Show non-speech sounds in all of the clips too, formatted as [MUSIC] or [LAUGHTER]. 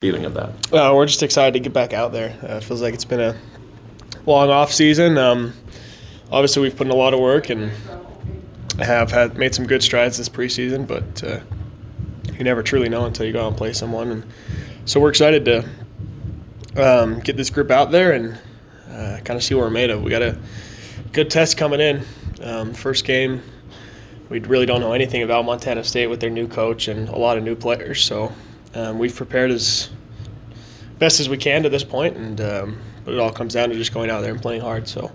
feeling of that? Uh, we're just excited to get back out there. Uh, it feels like it's been a long off season. Um, obviously, we've put in a lot of work and have had made some good strides this preseason, but uh, you never truly know until you go out and play someone. And so we're excited to um, get this group out there and uh, kind of see what we're made of. We got a good test coming in. Um, first game, we really don't know anything about Montana State with their new coach and a lot of new players. So um, we've prepared as best as we can to this point, and um, but it all comes down to just going out there and playing hard. So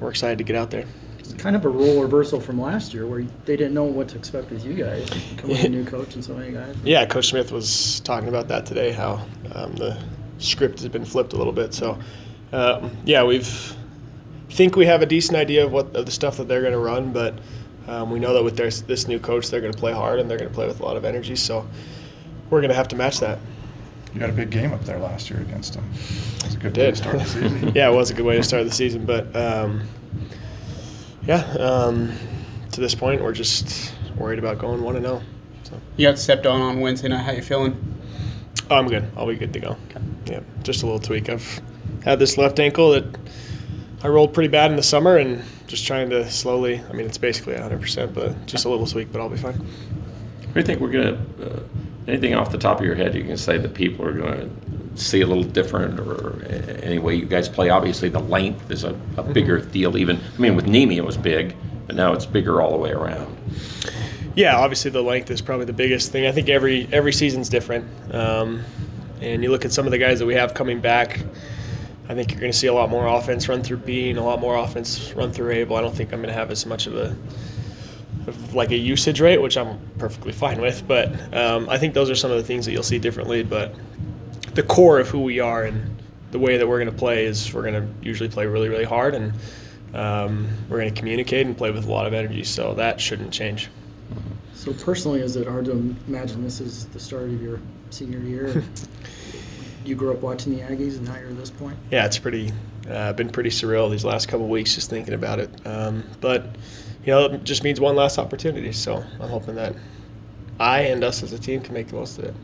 we're excited to get out there. It's kind of a role reversal from last year, where they didn't know what to expect with you guys, coming with a new [LAUGHS] coach and so many guys. Yeah, Coach Smith was talking about that today. How um, the script has been flipped a little bit. So um, yeah, we've think we have a decent idea of what of the stuff that they're going to run, but um, we know that with their, this new coach, they're going to play hard and they're going to play with a lot of energy. So we're going to have to match that. You had a big game up there last year against them. It was a good Did. way to start the season. [LAUGHS] yeah, it was a good way to start the season, but um, yeah, um, to this point, we're just worried about going one and zero. So You got stepped on on Wednesday night. How you feeling? oh, I'm good. I'll be good to go. Yeah, just a little tweak. I've had this left ankle that I rolled pretty bad in the summer, and just trying to slowly. I mean, it's basically 100%, but just a little tweak, but I'll be fine. What do you think we're going to, uh, anything off the top of your head you can say that people are going to see a little different or any way you guys play? Obviously, the length is a, a bigger deal, even, I mean, with Nemi it was big, but now it's bigger all the way around. Yeah, obviously the length is probably the biggest thing. I think every every season's different, um, and you look at some of the guys that we have coming back. I think you're going to see a lot more offense run through Bean, a lot more offense run through Abel. I don't think I'm going to have as much of a like a usage rate, which I'm perfectly fine with. But um, I think those are some of the things that you'll see differently. But the core of who we are and the way that we're going to play is we're going to usually play really, really hard, and um, we're going to communicate and play with a lot of energy. So that shouldn't change. So personally, is it hard to imagine this is the start of your senior year? [LAUGHS] you grew up watching the Aggies, and now you're at this point. yeah, it's pretty uh, been pretty surreal these last couple weeks just thinking about it. Um, but you know, it just means one last opportunity. So I'm hoping that I and us as a team can make the most of it.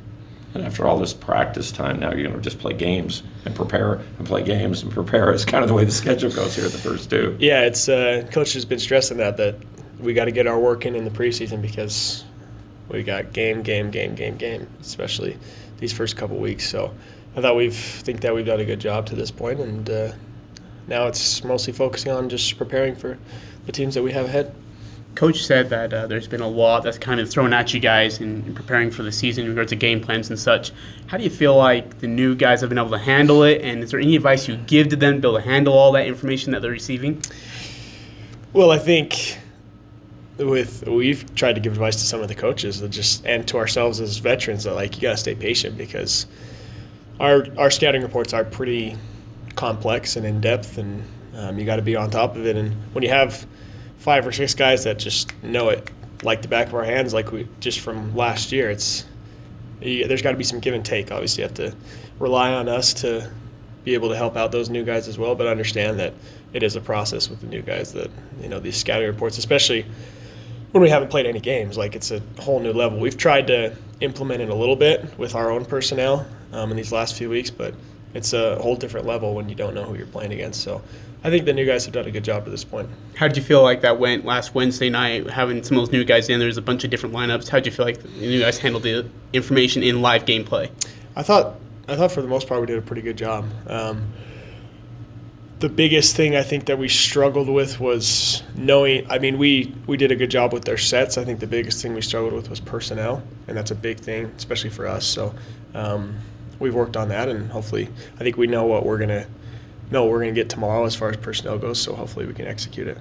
And after all this practice time, now you're going to just play games and prepare and play games and prepare. It's kind of the way the schedule goes here, the first two. Yeah, it's uh, coach has been stressing that that we got to get our work in in the preseason because we got game, game, game, game, game, especially these first couple weeks. So I thought we've think that we've done a good job to this point, and uh, now it's mostly focusing on just preparing for the teams that we have ahead. Coach said that uh, there's been a lot that's kind of thrown at you guys in, in preparing for the season in regards to game plans and such. How do you feel like the new guys have been able to handle it? And is there any advice you give to them to be able to handle all that information that they're receiving? Well, I think with we've tried to give advice to some of the coaches that just and to ourselves as veterans that like you got to stay patient because our our scouting reports are pretty complex and in depth and um, you got to be on top of it and when you have five or six guys that just know it like the back of our hands like we just from last year it's you, there's got to be some give and take obviously you have to rely on us to be able to help out those new guys as well but understand that it is a process with the new guys that you know these scouting reports especially when we haven't played any games. Like it's a whole new level. We've tried to implement it a little bit with our own personnel um, in these last few weeks, but it's a whole different level when you don't know who you're playing against. So I think the new guys have done a good job to this point. How did you feel like that went last Wednesday night, having some of those new guys in? There's a bunch of different lineups. How did you feel like the new guys handled the information in live gameplay? I thought I thought for the most part we did a pretty good job. Um, the biggest thing I think that we struggled with was knowing. I mean, we we did a good job with their sets. I think the biggest thing we struggled with was personnel, and that's a big thing, especially for us. So um, we've worked on that, and hopefully, I think we know what we're gonna know what we're gonna get tomorrow as far as personnel goes. So hopefully, we can execute it.